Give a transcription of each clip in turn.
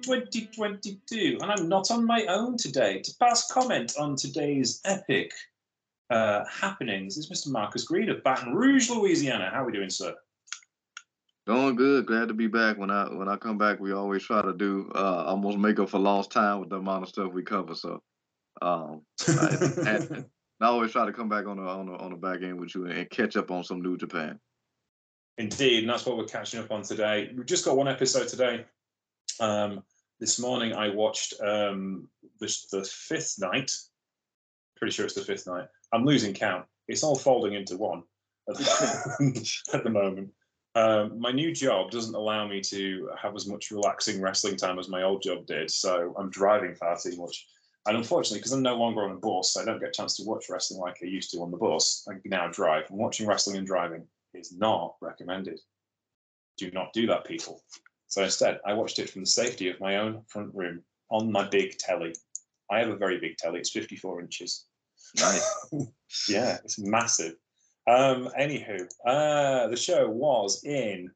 Heavyweight Tag League 2022, and I'm not on my own today. To pass comment on today's epic uh, happenings is Mr. Marcus Green of Baton Rouge, Louisiana. How are we doing, sir? Doing good. Glad to be back. When I when I come back, we always try to do uh, almost make up for lost time with the amount of stuff we cover. So, um, I, I always try to come back on the on the on the back end with you and catch up on some New Japan. Indeed, and that's what we're catching up on today. We've just got one episode today. Um, this morning, I watched um, the, the fifth night. Pretty sure it's the fifth night. I'm losing count. It's all folding into one at the, at the moment. Um, my new job doesn't allow me to have as much relaxing wrestling time as my old job did, so I'm driving far too much. And unfortunately, because I'm no longer on a bus, I don't get a chance to watch wrestling like I used to on the bus. I now drive. And watching wrestling and driving is not recommended. Do not do that, people. So instead, I watched it from the safety of my own front room on my big telly. I have a very big telly. It's 54 inches. Nice. yeah, it's massive. Um, anywho, uh, the show was in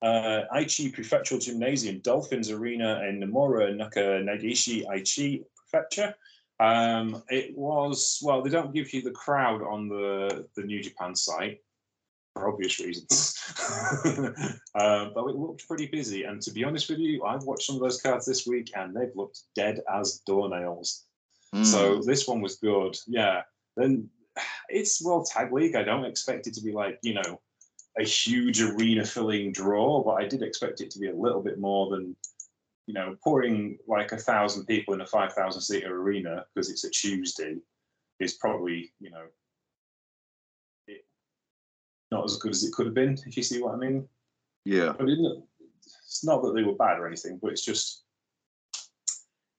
uh, Aichi Prefectural Gymnasium, Dolphins Arena in Nomura, Naka Nagishi, Aichi Prefecture. Um, it was well, they don't give you the crowd on the the New Japan site for obvious reasons. um, but it looked pretty busy. And to be honest with you, I've watched some of those cards this week and they've looked dead as doornails. Mm. So this one was good. Yeah. Then it's World Tag League. I don't expect it to be like, you know, a huge arena filling draw, but I did expect it to be a little bit more than, you know, pouring like a thousand people in a 5,000 seater arena because it's a Tuesday is probably, you know, not as good as it could have been, if you see what I mean. Yeah. But it's not that they were bad or anything, but it's just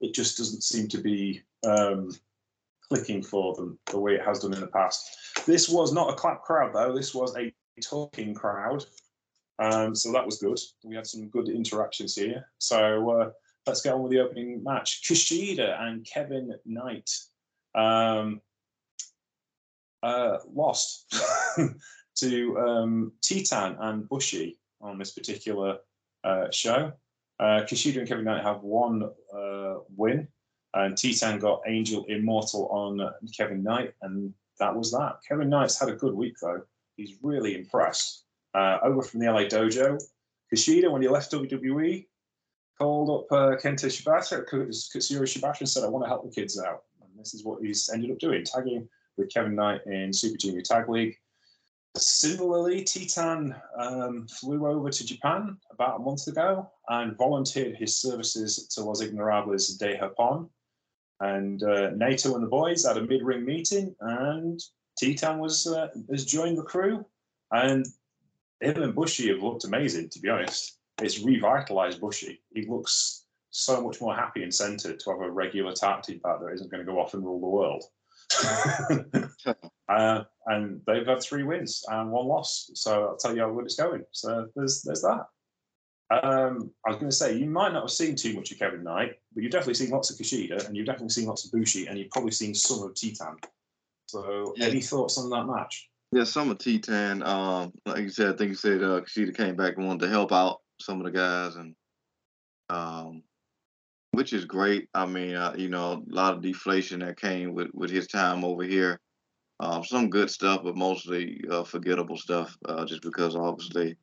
it just doesn't seem to be um, clicking for them the way it has done in the past. This was not a clap crowd though. This was a talking crowd. Um, so that was good. We had some good interactions here. So uh, let's get on with the opening match. Kushida and Kevin Knight um, uh, lost. to um, Titan and Bushi on this particular uh, show. Uh, and Kevin Knight have one uh, win, and Titan got Angel Immortal on Kevin Knight, and that was that. Kevin Knight's had a good week though. He's really impressed. Uh, over from the LA Dojo, Kushida, when he left WWE, called up uh, Kenta Shibata, Katsuyori Shibata, and said, "I want to help the kids out." And this is what he's ended up doing, tagging with Kevin Knight in Super Junior Tag League. Similarly, Titan um, flew over to Japan about a month ago and volunteered his services to Los Ingobernables de Japón. And uh, Naito and the boys had a mid-ring meeting, and Titan was uh, has joined the crew. And him and Bushi have looked amazing, to be honest. It's revitalized Bushi. He looks so much more happy and centered to have a regular tag team back that isn't going to go off and rule the world. uh, and they've had three wins and one loss. So I'll tell you how good it's going. So there's there's that. Um, I was going to say you might not have seen too much of Kevin Knight, but you've definitely seen lots of Kushida, and you've definitely seen lots of Bushi, and you've probably seen some of Titan. So, yeah. any thoughts on that match? Yeah, some of Titan. Um, like you said, I think you said uh, Kushida came back and wanted to help out some of the guys, and um, which is great. I mean, uh, you know, a lot of deflation that came with with his time over here. Um, some good stuff, but mostly uh, forgettable stuff, uh, just because obviously,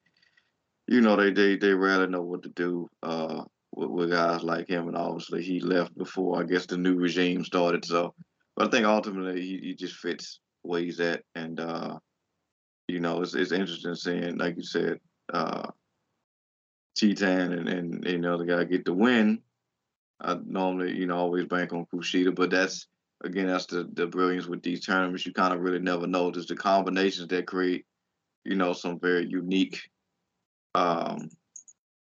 you know, they they they rarely know what to do uh, with, with guys like him, and obviously he left before I guess the new regime started. So, but I think ultimately he, he just fits where he's at, and uh, you know, it's it's interesting seeing, like you said, uh, Titan and and you know the guy get the win I normally, you know, always bank on Kushida, but that's again, that's the the brilliance with these tournaments. You kind of really never know. Just the combinations that create, you know, some very unique um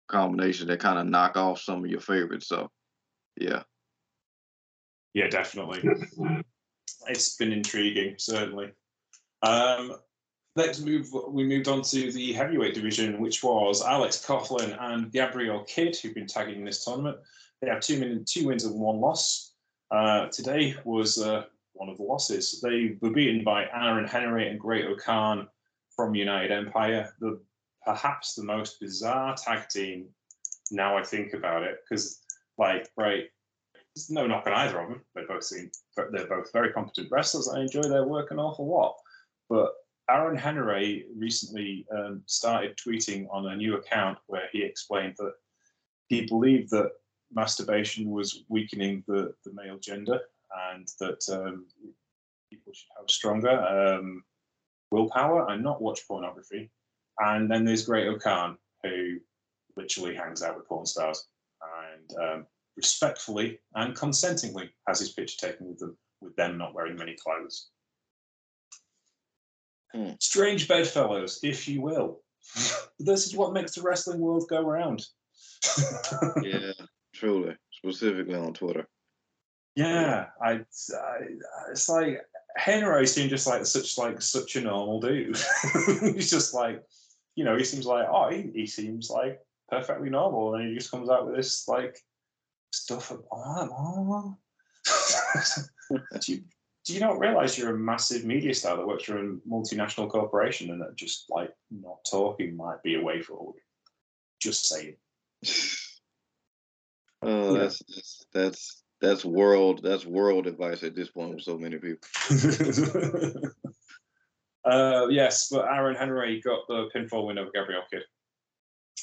combinations that kind of knock off some of your favorites. So, yeah. Yeah, definitely. it's been intriguing, certainly. Um, next move, we moved on to the heavyweight division, which was Alex Coughlin and Gabriel Kidd, who've been tagging in this tournament. They have two, min- two wins and one loss. Uh, today was uh, one of the losses. They were beaten by Aaron Henry and Great-O-Khan from United Empire, the perhaps the most bizarre tag team now I think about it, because like right, there's no knock on either of them. They both seem they're both very competent wrestlers. I enjoy their work an awful lot. But Aaron Henry recently um, started tweeting on a new account where he explained that he believed that masturbation was weakening the, the male gender and that um, people should have stronger um, willpower and not watch pornography. And then there's Great-O-Khan, who literally hangs out with porn stars and um, respectfully and consentingly has his picture taken with them, with them not wearing many clothes. Hmm. Strange bedfellows, if you will. this is what makes the wrestling world go round. yeah, truly, specifically on Twitter. Yeah, I, I it's like Henry seemed just like such like such a normal dude. He's just like, you know, he seems like oh, he, he seems like perfectly normal, and he just comes out with this like stuff. Of, oh, oh. do you do you not realize you're a massive media star that works for a multinational corporation, and that just like not talking might be a way forward? Just saying. Oh, Yeah. that's that's that's that's world that's world advice at this point with so many people. uh, yes, but Aaron Henry got the pinfall win over Gabriel Kidd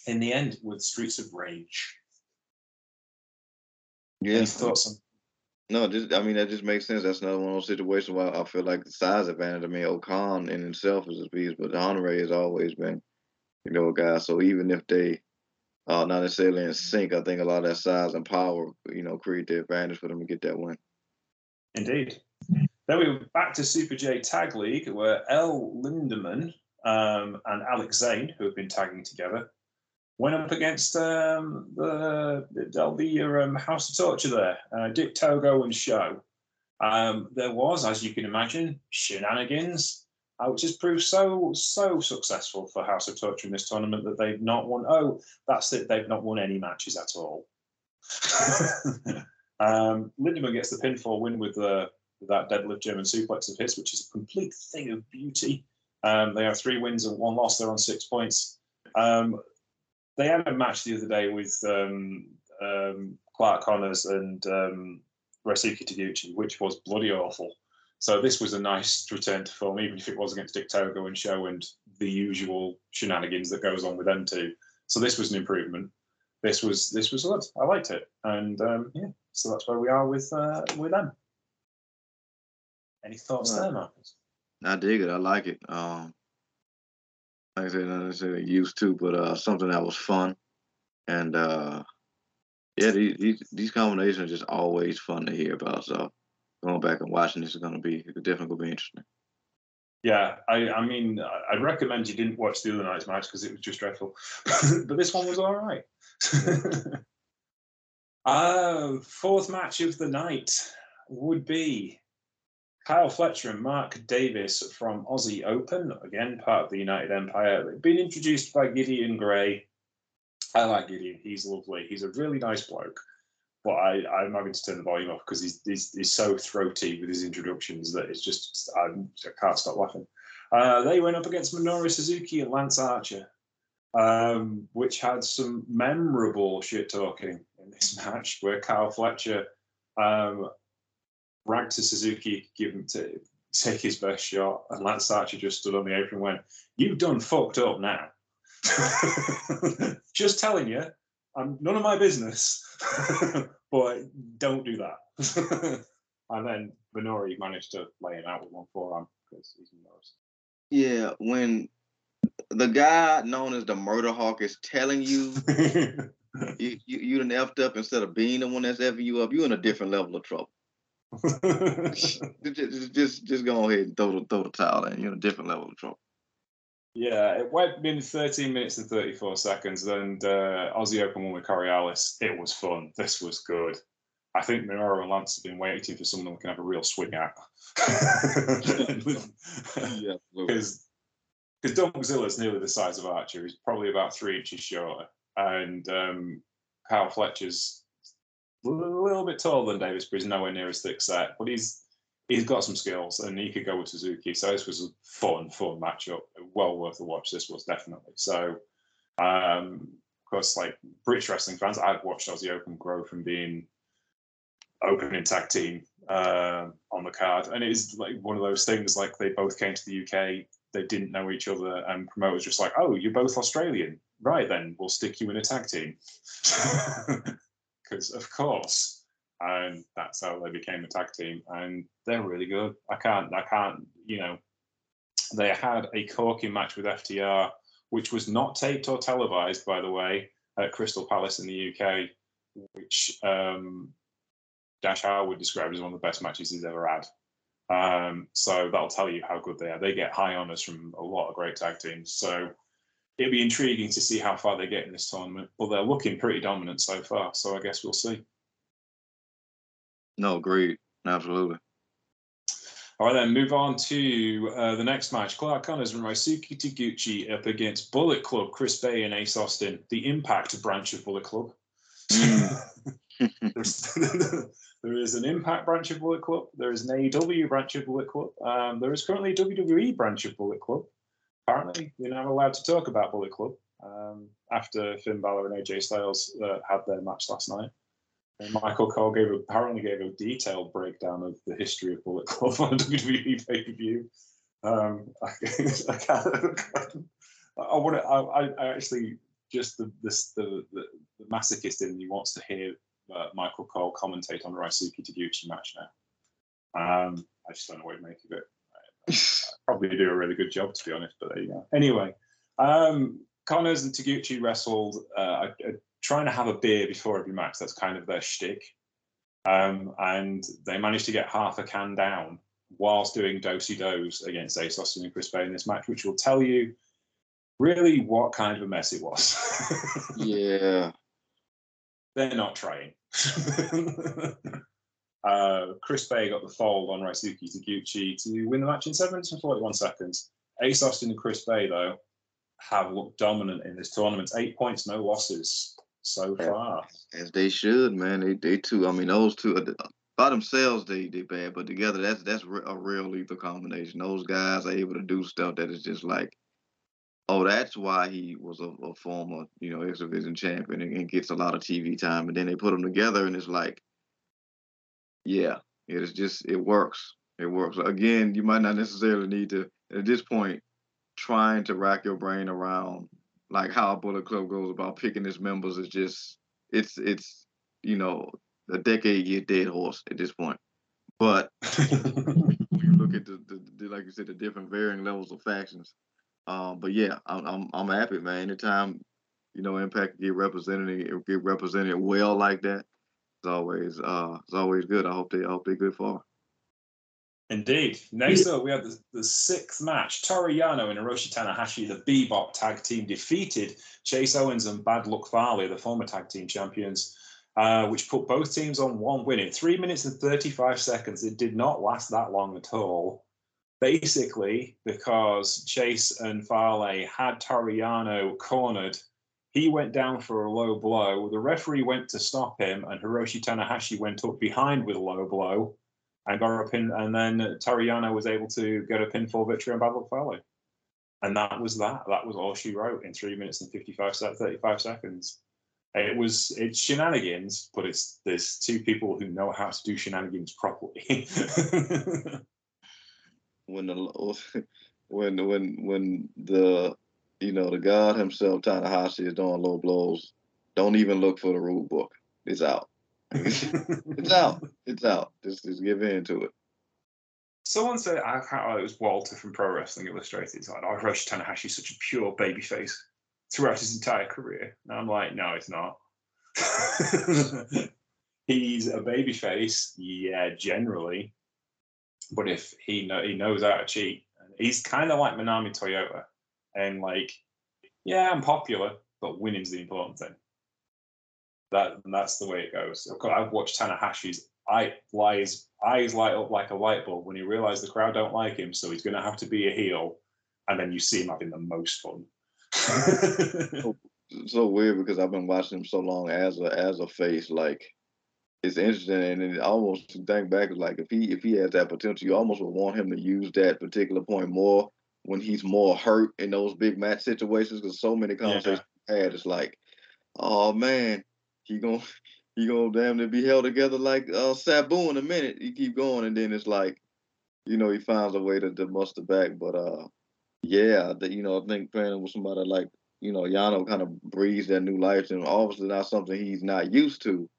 in the end with Streets of Rage. Yeah, Any thoughts on? no, just I mean that just makes sense. That's another one of those situations where I feel like the size advantage. I mean, O-Khan in himself is a beast, but Honore has always been, you know, a guy. So even if they uh not necessarily in sync, I think a lot of that size and power, you know, create the advantage for them to get that win. Indeed. Then we were back to Super J Tag League, where El Lindaman um, and Alex Zayne, who have been tagging together, went up against um, the the, the um, House of Torture there, uh, Dick Togo and SHO. Um, there was, as you can imagine, shenanigans, uh, which has proved so so successful for House of Torture in this tournament that they've not won. Oh, that's it, they've not won any matches at all. um, Lindaman gets the pinfall win with the with that deadlift German suplex of his, which is a complete thing of beauty. Um, they have three wins and one loss. They're on six points. Um, they had a match the other day with um, um, Clark Connors and um, Ryusuke Taguchi, which was bloody awful. So this was a nice return to form, even if it was against Dick Togo and SHO and the usual shenanigans that goes on with them two. So this was an improvement. This was this was good. I liked it, and um, yeah, so that's where we are with uh, with them. Any thoughts there, Marcus? I dig it. I like it. Um, like I said, not necessarily used to, but uh, something that was fun, and uh, yeah, these, these these combinations are just always fun to hear about. So going back and watching this is going to be definitely going to be interesting. Yeah, I, I mean, I- I'd recommend you didn't watch the other night's match because it was just dreadful, but this one was all right. uh, fourth match of the night would be Kyle Fletcher and Mark Davis from Aussie Open, again part of the United Empire. They've been introduced by Gideon Grey. I like Gideon; he's lovely. He's a really nice bloke. But I, I'm having to turn the volume off because he's, he's he's so throaty with his introductions that it's just I'm, I can't stop laughing. Uh, they went up against Minoru Suzuki and Lance Archer, um, which had some memorable shit talking in this match where Kyle Fletcher um, ragged to Suzuki, give him to take his best shot, and Lance Archer just stood on the apron and went, "You've done fucked up now." just telling you, I'm none of my business, but don't do that. and then Minoru managed to lay him out with one forearm because he's. Yeah, when the guy known as the Murder Hawk is telling you you you, you done effed up instead of being the one that's effing you up, you're in a different level of trouble. Just just just, just go ahead and throw the throw the towel in. You're in a different level of trouble. Yeah, it went in 13 minutes and 34 seconds. And uh, Aussie Open won with Coriolis. It was fun. This was good. I think Minoru and Lance have been waiting for someone we can have a real swing at. Yeah, because because Dunkzilla's nearly the size of Archer. He's probably about three inches shorter, and um, Kyle Fletcher's a little bit taller than Davis, but he's nowhere near as thick set. But he's he's got some skills, and he could go with Suzuki. So this was a fun, fun matchup. Well worth a watch. This was definitely so. Um, of course, like British wrestling fans, I've watched Aussie Open grow from being opening tag team uh, on the card, and it is like one of those things. Like they both came to the UK, they didn't know each other, and promoters just like, "Oh, you're both Australian, right? Then we'll stick you in a tag team," because of course, and that's how they became a tag team, and they're really good. I can't, I can't, you know, they had a corking match with FTR, which was not taped or televised, by the way, at Crystal Palace in the UK, which um, Dax Harwood described as one of the best matches he's ever had. Um, so that'll tell you how good they are. They get high honors from a lot of great tag teams. So it'll be intriguing to see how far they get in this tournament. But they're looking pretty dominant so far. So I guess we'll see. No, agreed. Absolutely. All right, then move on to uh, the next match. Clark Connors and Ryusuke Taguchi up against Bullet Club, Chris Bey and Ace Austin, the Impact branch of Bullet Club. there is an Impact branch of Bullet Club. There is an AEW branch of Bullet Club. Um, there is currently a WWE branch of Bullet Club. Apparently, you're not allowed to talk about Bullet Club um, after Finn Balor and AJ Styles uh, had their match last night. Michael Cole gave apparently gave a detailed breakdown of the history of Bullet Club on WWE pay per view. Um, I, I, can't, I want to. I, I actually just the this the, the, the masochist in me wants to hear uh, Michael Cole commentate on the Ryusuke Taguchi match now. Um, I just don't know what to make of it. I, I probably do a really good job, to be honest, but there you go. Anyway, um, Connors and Taguchi wrestled, uh, trying to have a beer before every match. That's kind of their shtick. Um, and they managed to get half a can down whilst doing dosey dos against Ace Austin and Chris Bey in this match, which will tell you really what kind of a mess it was. yeah they're not trying. uh, Chris Bey got the fold on Ryusuke Taguchi to win the match in 7 minutes and 41 seconds. Ace Austin and Chris Bey, though, have looked dominant in this tournament. Eight points, no losses so far. As they should, man. They they two. I mean, those two uh, by themselves they they bad, but together that's that's a real lethal combination. Those guys are able to do stuff that is just like oh, that's why he was a, a former, you know, X Division champion and, and, gets a lot of TV time. And then they put them together, and it's like, yeah, it's just it works. It works. Again, you might not necessarily need to at this point trying to rack your brain around like how a Bullet Club goes about picking its members is just it's it's you know a decade year dead horse at this point. But when you look at the, the, the, like you said the different varying levels of factions, um, but yeah, I'm, I'm I'm happy, man. Anytime you know Impact get represented get represented well like that, it's always uh it's always good. I hope they I hope they good for. Indeed. Next up, we have the, the sixth match. Toru Yano and Hiroshi Tanahashi, the Bebop tag team, defeated Chase Owens and Bad Luck Fale, the former tag team champions, uh, which put both teams on one win in three minutes and 35 seconds. It did not last that long at all basically because Chase and Fale had Toru Yano cornered. He went down for a low blow. The referee went to stop him, and Hiroshi Tanahashi went up behind with a low blow and got a pin. And then Toru Yano was able to get a pinfall victory on Luck Fale. And that was that. That was all she wrote in three minutes and 55, 35 seconds. It was it's shenanigans, but it's there's two people who know how to do shenanigans properly. when the when when when the you know the God himself Tanahashi is doing low blows, don't even look for the rule book. It's out. It's out. It's out. Just just give in to it. Someone said I can't, it was Walter from Pro Wrestling Illustrated. It's like, oh, Hiroshi Tanahashi is such a pure babyface throughout his entire career. And I'm like, no, it's not. He's a babyface, yeah, generally, but if he know, he knows how to cheat, he's kind of like Manami Toyota, and like, yeah, I'm popular, but winning's the important thing. That that's the way it goes. I've watched Tanahashi's eye lies eyes light up like a light bulb when he realized the crowd don't like him, so he's going to have to be a heel, and then you see him having the most fun. so, so weird because I've been watching him so long as a as a face, like it's interesting and it almost think back like if he if he has that potential, you almost would want him to use that particular point more when he's more hurt in those big match situations because so many conversations yeah. had it's like oh man, he gonna he gonna damn near be held together like uh, Sabu in a minute. He keep going, and then it's like, you know, he finds a way to, to muster back. But uh, yeah, that you know, I think playing with somebody like you know Yano kind of breathes that new life, and obviously not something he's not used to,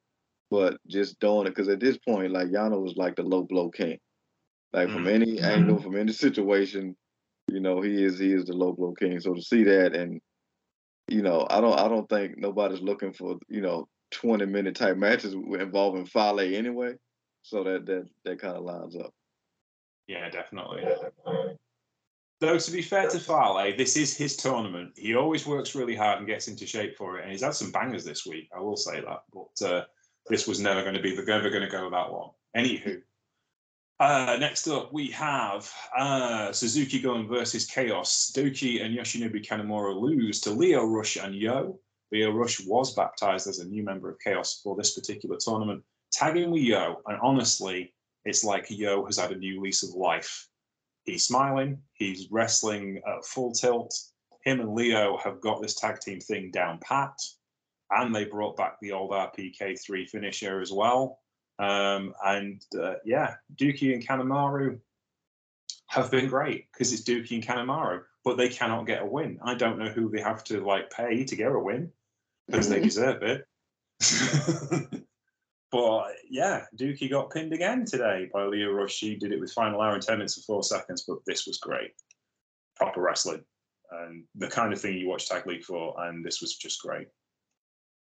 but just doing it because at this point, like Yano was like the low blow king. Like from any Mm-hmm. angle, from any situation, you know, he is he is the low blow king. So to see that and you know, I don't I don't think nobody's looking for, you know, 20 minute type matches involving Fale anyway. So that that that kind of lines up. Yeah, definitely. Though to be fair to Farley, this is his tournament. He always works really hard and gets into shape for it, and he's had some bangers this week. I will say that, but uh, this was never going to be the never going to go that long. Anywho, uh, next up we have uh, Suzuki-gun versus Chaos. DOUKI and Yoshinobu Kanemaru lose to Lio Rush and Yoh. Lio Rush was baptized as a new member of Chaos for this particular tournament, tagging with Yoh, and honestly, it's like Yoh has had a new lease of life he's smiling, he's wrestling at full tilt. Him and Lio have got this tag team thing down pat, and they brought back the old RPK3 finisher as well. Um, and uh, yeah, DOUKI and Kanemaru have been great because it's DOUKI and Kanemaru, but they cannot get a win. I don't know who they have to like pay to get a win because they deserve it. But yeah, DOUKI got pinned again today by Lio Rush. He did it with final hour and 10 minutes and four seconds, but this was great. Proper wrestling. And the kind of thing you watch Tag League for, and this was just great.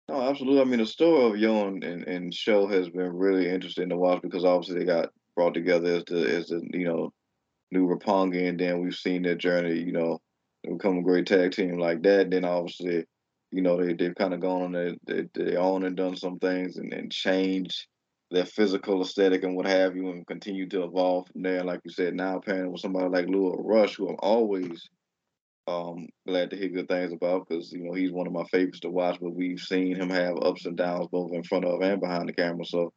No, absolutely. I mean, the story of Yoh and, and SHO has been really interesting to watch because obviously they got brought together as the as the you know new Roppongi, and then we've seen their journey, you know, become a great tag team like that. Then obviously, you know, they they've kind of gone on their, their, their own and done some things and, and changed their physical aesthetic and what have you, and continue to evolve from there. Like you said, now pairing with somebody like Lio Rush, who I'm always um, glad to hear good things about because you know he's one of my favorites to watch. But we've seen him have ups and downs both in front of and behind the camera. So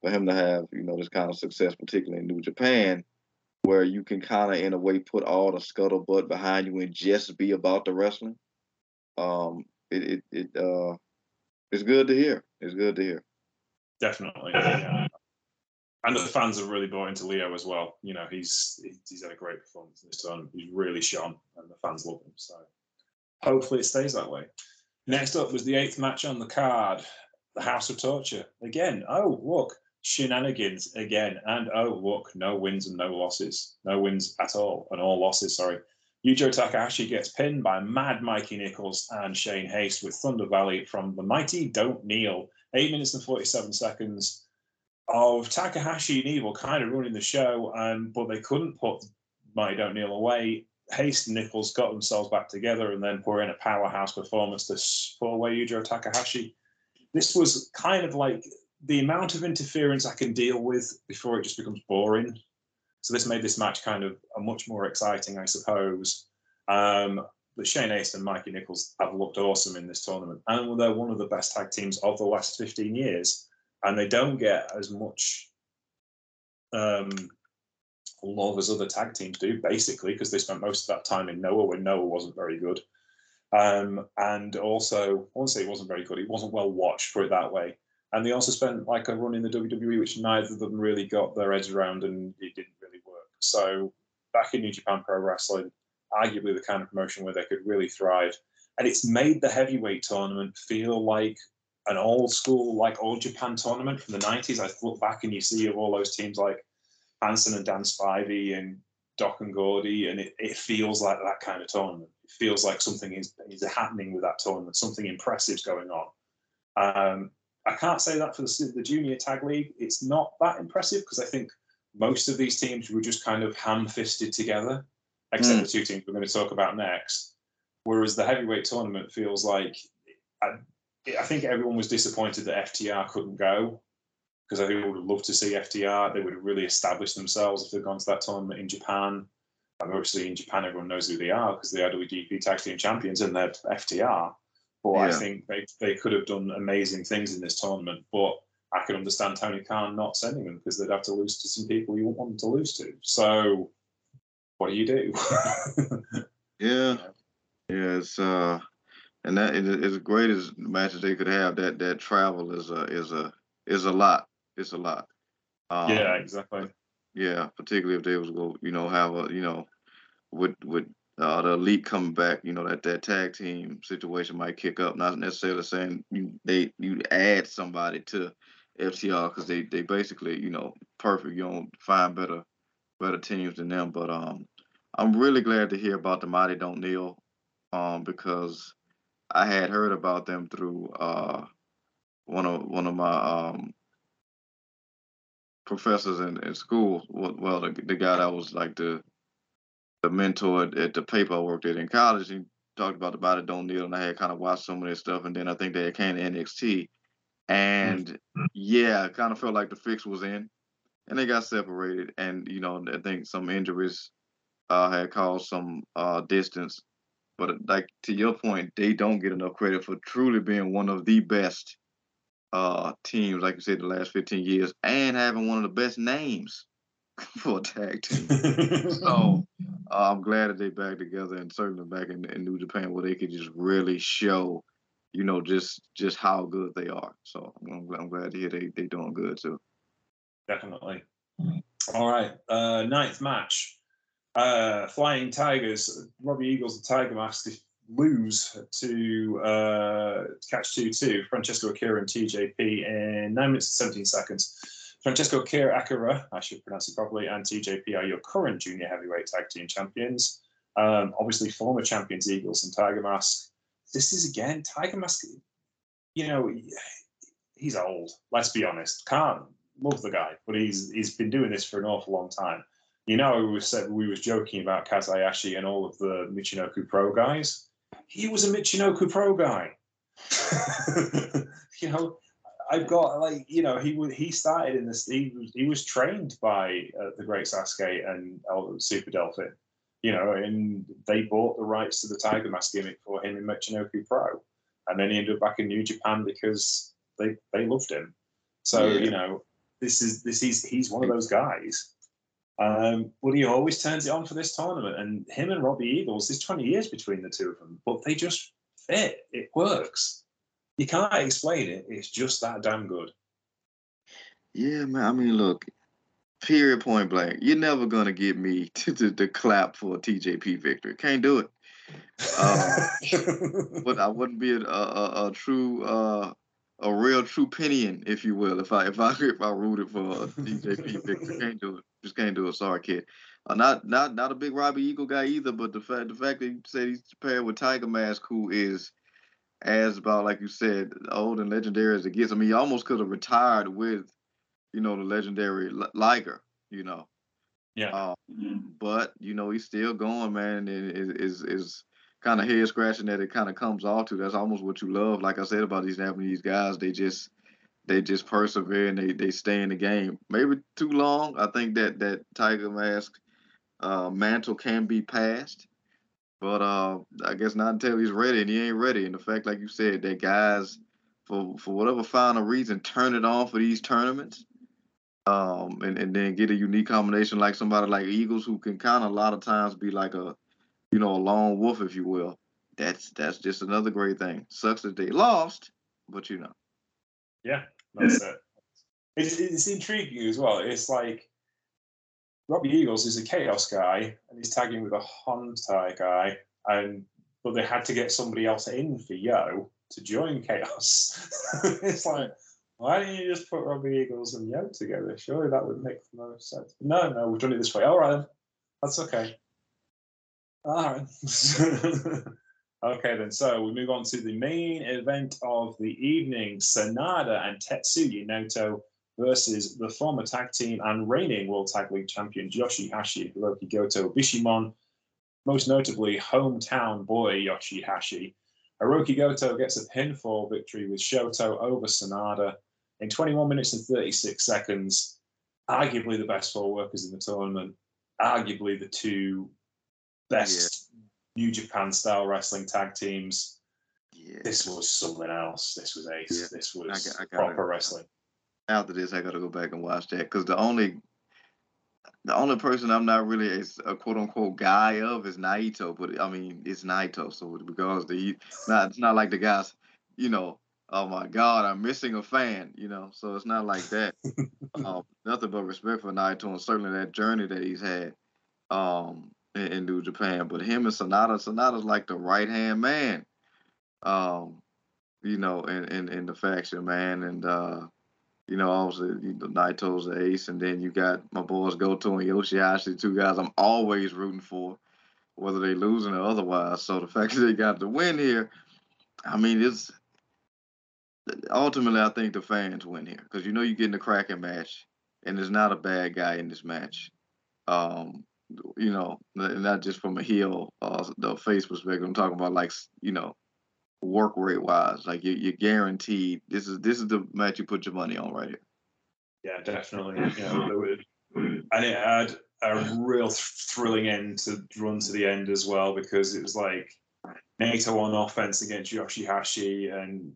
for him to have you know this kind of success, particularly in New Japan, where you can kind of in a way put all the scuttlebutt behind you and just be about the wrestling, um, it it, it uh, it's good to hear. It's good to hear. Definitely. And the fans have really bought into Lio as well. You know, he's he's had a great performance in this tournament. He's really shone, and the fans love him. So hopefully it stays that way. Next up was the eighth match on the card, the House of Torture. Again, oh look, shenanigans again, and oh look, no wins and no losses, no wins at all, and all losses. Sorry. Yujo Takahashi gets pinned by Mad Mikey Nichols and Shane Haste with Thunder Valley from the mighty Don't Kneel. Eight minutes and 47 seconds of Takahashi and Evil kind of running the show, um, but they couldn't put Mighty Don't Kneel away. Haste and Nichols got themselves back together and then put in a powerhouse performance to pull away Yujo Takahashi. This was kind of like the amount of interference I can deal with before it just becomes boring. So this made this match kind of much more exciting, I suppose. Um, but Shane Haste and Mikey Nichols have looked awesome in this tournament, and they're one of the best tag teams of the last 15 years. And they don't get as much um, love as other tag teams do, basically, because they spent most of that time in Noah when Noah wasn't very good. Um, and also, I won't say it wasn't very good, it wasn't well watched, put it that way. And they also spent like a run in the WWE, which neither of them really got their heads around and it didn't really work. So back in New Japan Pro Wrestling, arguably the kind of promotion where they could really thrive. And it's made the heavyweight tournament feel like an old school, like old Japan tournament from the 90s. I look back and you see all those teams like Hansen and Dan Spivey and Doc and Gordy, and it, it feels like that kind of tournament. It feels like something is, is happening with that tournament, something impressive's going on. Um, I can't say that for the, the junior tag league. It's not that impressive because I think most of these teams were just kind of ham-fisted together, except Mm. the two teams we're going to talk about next. Whereas the heavyweight tournament feels like I, I think everyone was disappointed that FTR couldn't go because I think we would have loved to see FTR. They would have really established themselves if they'd gone to that tournament in Japan. And obviously in Japan, everyone knows who they are because they are the WDP Tag Team Champions and they're FTR. But I think they, they could have done amazing things in this tournament. But I can understand Tony Khan not sending them because they'd have to lose to some people you wouldn't want them to lose to. So what do you do? Yeah, yeah. It's uh, and that is as great as matches they could have. That that travel is a is a is a lot. It's a lot. Um, yeah, exactly. Yeah, particularly if they was go, you know, have a you know, with with uh, the elite coming back, you know, that that tag team situation might kick up. Not necessarily saying you they you add somebody to FTR because they they basically you know perfect. You don't find better better teams than them. But um, I'm really glad to hear about the Mighty Don't Kneel, um, because I had heard about them through uh one of one of my um professors in, in school. Well, the, the guy that was like the the mentor at, at the paper I worked at in college. He talked about the Mighty Don't Kneel, and I had kind of watched some of their stuff, and then I think they came to NXT, and mm-hmm. yeah, kind of felt like the fix was in, and they got separated, and you know I think some injuries uh, had caused some uh, distance, but like to your point, they don't get enough credit for truly being one of the best uh, teams, like you said, the last 15 years, and having one of the best names for a tag team. so I'm glad that they back together and certainly back in, in New Japan where they could just really show, you know, just just how good they are. So I'm, I'm glad to hear they they doing good too. Definitely. All right, uh, ninth match. Uh, Flying Tigers, Robbie Eagles and Tiger Mask lose to uh, catch 2 2, Francesco Akira and TJP in 9 minutes and 17 seconds. Francesco Akira Akira, I should pronounce it properly, and TJP are your current junior heavyweight tag team champions. Um, obviously, former champions Eagles and Tiger Mask. This is again Tiger Mask. You know, he's old. Let's be honest. Can't love the guy, but he's he's been doing this for an awful long time. You know, we said we was joking about Kaz Hayashi and all of the Michinoku Pro guys. He was a Michinoku Pro guy. you know, I've got like you know he he started in this he was he was trained by uh, the great Sasuke and uh, Super Delphin, you know, and they bought the rights to the Tiger Mask gimmick for him in Michinoku Pro, and then he ended up back in New Japan because they they loved him. So yeah. you know this is this is he's one of those guys. Um, but he always turns it on for this tournament, and him and Robbie Eagles. There's 20 years between the two of them, but they just fit. It works you can't explain it. It's just that damn good. Yeah, man. I mean, look, period, point blank. You're never gonna get me to, to, to clap for a TJP victory. Can't do it. Uh, but I wouldn't be a, a, a true, uh, a real true Pinion, if you will, if I if I if I rooted for a TJP victory. Can't do it. Just can't do it. Sorry, kid. Uh, not not not a big Robbie Eagle guy either, but the fact the fact that you said he's paired with Tiger Mask, who is as about like you said, old and legendary as it gets. I mean, he almost could have retired with, you know, the legendary Liger. You know. Yeah. Uh, but you know he's still going, man, and is is, is kind of head scratching that it kind of comes off to. That's almost what you love. Like I said about these Japanese guys, they just they just persevere and they, they stay in the game. Maybe too long. I think that that Tiger Mask uh, mantle can be passed. But uh, I guess not until he's ready, and he ain't ready. And the fact, like you said, that guys, for for whatever final reason, turn it on for these tournaments, um, and and then get a unique combination like somebody like Eagles, who can kind of a lot of times be like a, you know, a lone wolf, if you will. That's that's just another great thing. Sucks that they lost, but you know. Yeah, that's it. It's, it's intriguing as well. It's like Robbie Eagles is a chaos guy and he's tagging with a Hontai guy, and but they had to get somebody else in for Yoh to join chaos. it's like, why don't you just put Robbie Eagles and Yoh together? Surely that would make the most sense. No, no, we've done it this way. All right, that's okay. All right. okay, then. So we move on to the main event of the evening: Sanada and Tetsuya Naito versus the former tag team and reigning World Tag League champion Yoshihashi Hiroki Goto Bishamon, most notably hometown boy Yoshihashi. Hiroki Goto gets a pinfall victory with Shoto over Sanada in 21 minutes and 36 seconds. Arguably the best four workers in the tournament, arguably the two best yeah. New Japan style wrestling tag teams. Yeah. This was something else. This was ace. Yeah. This was I got, I got proper it. wrestling after this, I got to go back and watch that because the only the only person I'm not really a, a quote unquote guy of is Naito, but I mean it's Naito, so because the not it's not like the guys, you know, oh my God, I'm missing a fan, you know. So it's not like that. um, nothing but respect for Naito and certainly that journey that he's had um, in, in New Japan. But him and Sanada, Sanada's like the right hand man, um, you know, in, in in the faction, man, and. uh you know, obviously you know, Naito's the ace, and then you got my boys Goto and Yoshihashi, two guys I'm always rooting for, whether they losing or otherwise. So the fact that they got the win here, I mean, it's ultimately I think the fans win here because you know you're getting a cracking match, and there's not a bad guy in this match. Um, you know, not just from a heel, uh, the face perspective. I'm talking about like you know work rate wise. Like you, you're guaranteed. This is this is the match you put your money on right here. Yeah, definitely. Know, and it had a real thrilling end to run to the end as well because it was like Naito on offense against Yoshihashi and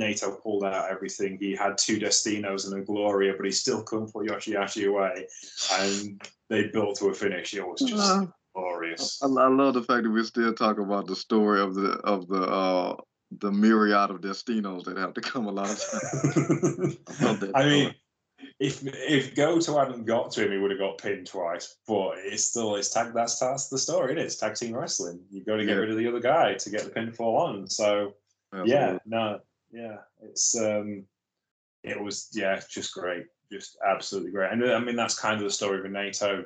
Naito pulled out everything. He had two Destinos and a Gloria, but he still couldn't put Yoshihashi away. And they built to a finish. It was just uh, glorious. I, I, love the fact that we're still talking about the story of the of the uh, the myriad of Destinos that have to come a lot of times. I, I mean, if if Goto hadn't got to him, he would have got pinned twice. But it's still it's tag. That's that's the story. It is tag team wrestling. You've got to get yeah. rid of the other guy to get the pinfall on. So Absolutely. yeah, no, yeah, it's um, it was yeah, just great, just absolutely great. And I mean that's kind of the story of Naito.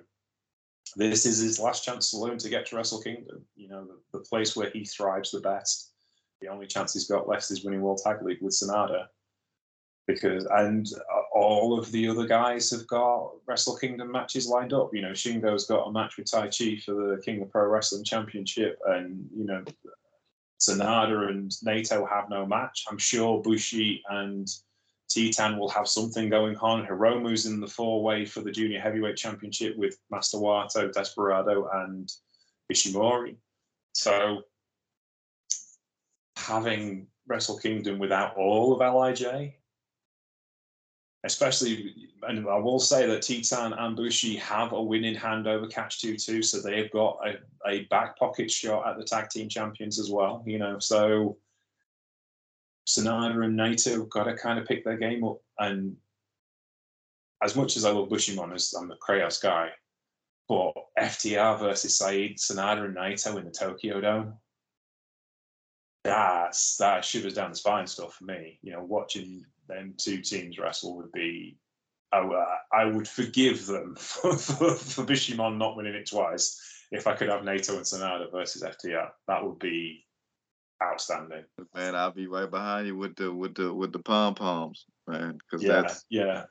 This is his last chance alone to get to Wrestle Kingdom. You know, the, the place where he thrives the best the only chance he's got left is winning World Tag League with Sanada. Because and all of the other guys have got Wrestle Kingdom matches lined up. You know, Shingo's got a match with Taichi for the King of Pro Wrestling Championship, and you know, Sanada and Naito have no match. I'm sure Bushi and Titan will have something going on. Hiromu's in the four way for the Junior Heavyweight Championship with Master Wato, Desperado, and Ishimori. So having Wrestle Kingdom without all of LIJ, especially, and I will say that Titan and Bushi have a winning hand over Catch 2 2, so they've got a, a back pocket shot at the tag team champions as well, you know, so Sanada and Naito have got to kind of pick their game up. And as much as I love Bishamon, as I'm the Kratos guy, but FTR versus Saeed, Sanada and Naito in the Tokyo Dome, that's that shivers down the spine stuff for me. You know, watching them two teams wrestle would be. I, uh, I would forgive them for, for, for Bishamon not winning it twice if I could have Naito and Sanada versus FTR. That would be outstanding. Man, I'll be right behind you with the with the with the pom poms, man. Because yeah, that's yeah.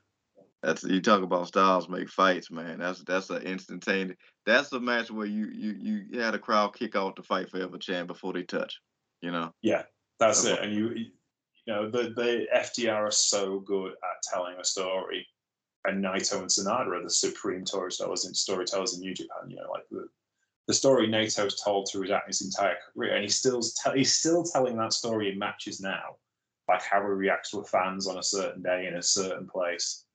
That's you talk about styles make fights, man. That's that's an instantaneous. That's the match where you you you had a crowd kick off the fight forever chant before they touch you know. Yeah, that's it. And you, you know, the the FTR are so good at telling a story, and Naito and Sanada are the supreme storytellers in storytellers in New Japan. You know, like the the story Naito's told through his, his entire career, and he's still te- he's still telling that story in matches now, like how he reacts with fans on a certain day in a certain place.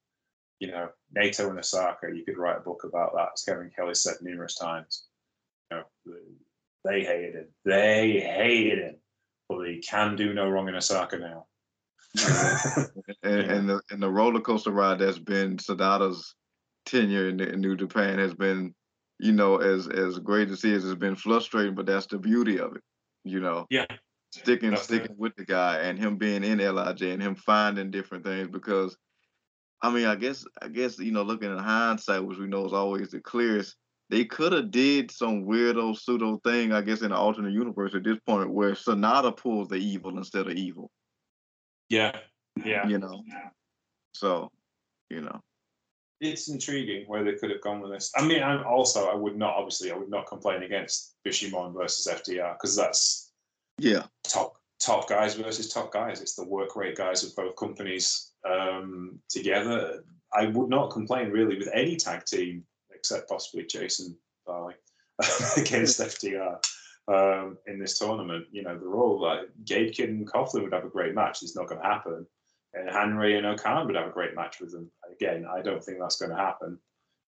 You know, Naito and Osaka, you could write a book about that, as Kevin Kelly said numerous times. You know, they hated him. They hated him. But he can do no wrong in Osaka now. and, and, the and the roller coaster ride that's been Sanada's tenure in, in, New Japan has been, you know, as as great as he is, has been frustrating. But that's the beauty of it, you know. Yeah. Sticking that's sticking it. with the guy and him being in LIJ and him finding different things because, I mean, I guess I guess you know, looking in hindsight, which we know is always the clearest they could have did some weirdo pseudo thing, I guess, in the alternate universe at this point where Sanada pulls the evil instead of evil. Yeah. Yeah. You know. So, you know. It's intriguing where they could have gone with this. I mean, I'm also I would not obviously I would not complain against Bishamon versus FTR because that's yeah top top guys versus top guys. It's the work rate guys of both companies um, together. I would not complain really with any tag team except possibly Jason Barley against FTR um, in this tournament. You know, they're all like Gabe Kidd and Coughlin would have a great match. It's not going to happen. And Henry and O-Khan would have a great match with them. Again, I don't think that's going to happen.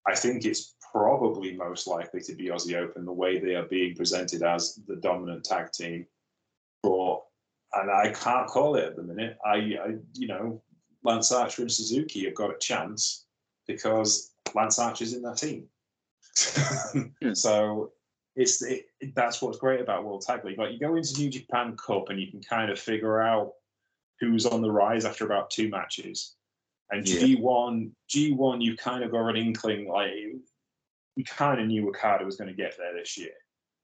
I think it's probably most likely to be Aussie Open the way they are being presented as the dominant tag team. But and I can't call it at the minute. I, I you know, Lance Archer and Suzuki have got a chance because Lance Archer's in that team. Hmm. so it's it, that's what's great about World Tag League. Like you go into New Japan Cup and you can kind of figure out who's on the rise after about two matches. And Yeah. G1, G1, you kind of got an inkling like you kind of knew Okada was going to get there this year.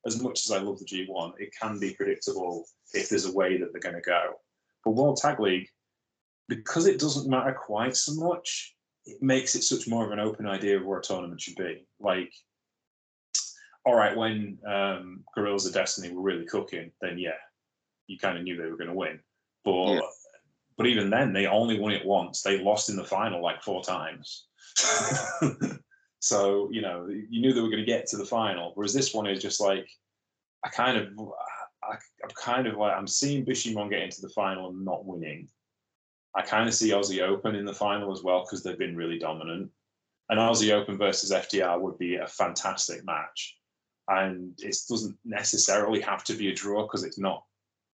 As much as I love the G1, it can be predictable if there's a way that they're going to go. But World Tag League, because it doesn't matter quite so much, it makes it such more of an open idea of where a tournament should be. Like, all right, when um, Gorillas of Destiny were really cooking, then yeah, you kind of knew they were going to win. But Yeah. but even then, they only won it once. They lost in the final like four times. so you know, you knew they were going to get to the final. Whereas this one is just like, I kind of, I, I'm kind of like, I'm seeing Bishamon get into the final and not winning. I kind of see Aussie Open in the final as well because they've been really dominant. And Aussie Open versus FTR would be a fantastic match. And it doesn't necessarily have to be a draw because it's not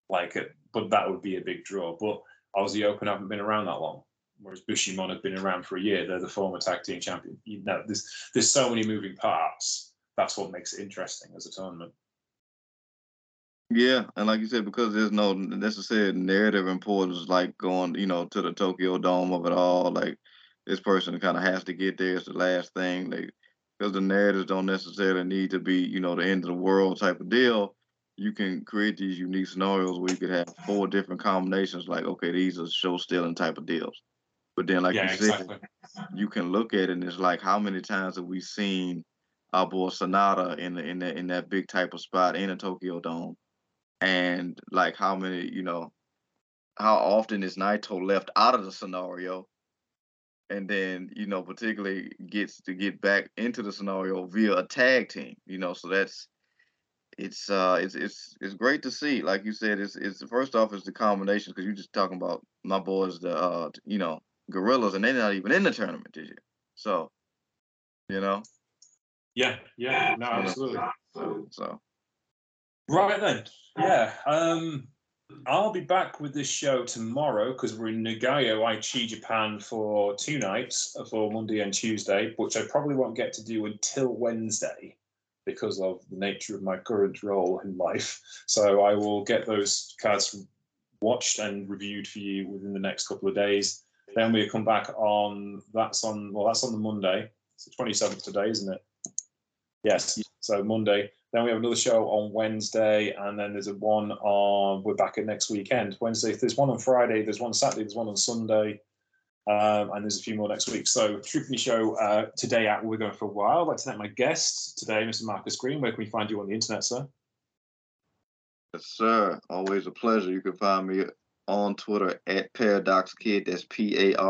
like it, but that would be a big draw. But Aussie Open haven't been around that long, whereas Bishamon have been around for a year. They're the former tag team champion. You know, there's there's so many moving parts. That's what makes it interesting as a tournament. Yeah, and like you said, because there's no necessary narrative importance, like going, you know, to the Tokyo Dome of it all. Like this person kind of has to get there. It's the last thing. Like because the narratives don't necessarily need to be, you know, the end of the world type of deal. You can create these unique scenarios where you could have four different combinations. Like, okay, these are show stealing type of deals. But then, like yeah, you said, you can look at it and it's like how many times have we seen our boy Sanada in the in that in that big type of spot in a Tokyo Dome, and like how many you know, how often is Naito left out of the scenario, and then you know particularly gets to get back into the scenario via a tag team, you know, so that's it's uh it's it's it's great to see. Like you said it's it's first off it's the combination because you're just talking about my boys the uh you know gorillas and they're not even in the tournament this year so you know? Yeah, yeah, no, absolutely. so, so Right then, yeah. Um, I'll be back with this show tomorrow because we're in Nagoya, Aichi, Japan for two nights uh, for Monday and Tuesday, which I probably won't get to do until Wednesday because of the nature of my current role in life. So I will get those cards watched and reviewed for you within the next couple of days. Then we come back on that's on well that's on the Monday. It's the 27th today, isn't it? Yes. So Monday. Then we have another show on Wednesday, and then there's a one on. We're back at next weekend. Wednesday. There's one on Friday. There's one Saturday. There's one on Sunday, um, and there's a few more next week. So Troopany Show uh, today out. We're going for a while. I'd like to thank my guest today, Mr. Marcus Green. Where can we find you on the internet, sir? yes sir always a pleasure you can find me on twitter at paradox kid that's p-a-r-a-d-o-x-k-i-d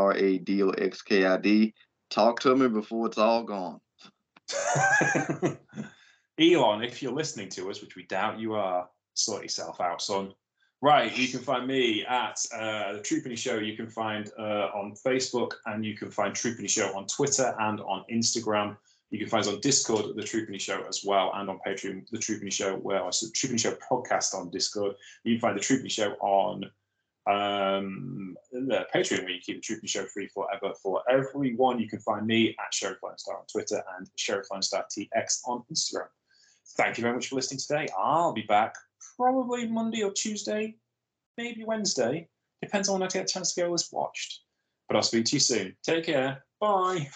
talk to me before it's all gone Elon, if you're listening to us, which we doubt you are, sort yourself out, son. Right, you can find me at uh, the Troopany Show. You can find uh, on Facebook, and you can find Troopany Show on Twitter and on Instagram. You can find us on Discord, the Troopany Show as well, and on Patreon, the Troopany Show, where it's the Troopany Show podcast on Discord. You can find the Troopany Show on um, the Patreon, where you keep the Troopany Show free forever for everyone. You can find me at Sheriff Lone Star on Twitter and Sheriff Lone Star TX on Instagram. Thank you very much for listening today. I'll be back probably Monday or Tuesday, maybe Wednesday. Depends on when I get a chance to get all this watched. But I'll speak to you soon. Take care. Bye.